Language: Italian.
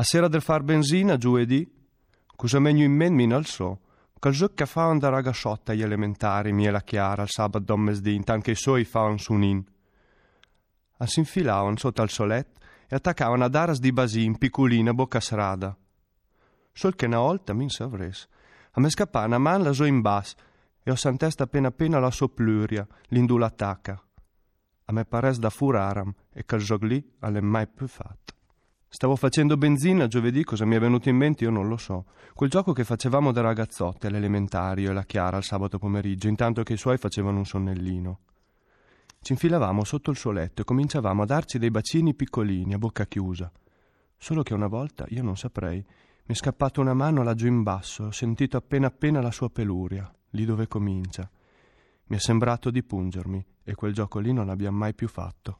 A sera del far benzina, giovedì, cosa meglio in men mi so, che gioco che fa da ragasciotta agli elementari, mi e la Chiara, il sabato don mesdin, tanche i suoi fa un sunin. Si infilavano sotto al soletto e attaccavano ad aras di basin, piccolina, bocca strada. Sol che una volta, min savres, a me scappà una man la so in bas e ho sentesta appena appena la sua pluria, l'attacca. A me pares da furaram e gioco lì alle mai più fatto. Stavo facendo benzina giovedì, cosa mi è venuto in mente io non lo so. Quel gioco che facevamo da ragazzotte all'elementario e la Chiara il sabato pomeriggio, intanto che i suoi facevano un sonnellino. Ci infilavamo sotto il suo letto e cominciavamo a darci dei bacini piccolini a bocca chiusa. Solo che una volta, io non saprei, mi è scappato una mano laggiù in basso e ho sentito appena appena la sua peluria, lì dove comincia. Mi è sembrato di pungermi e quel gioco lì non l'abbiamo mai più fatto.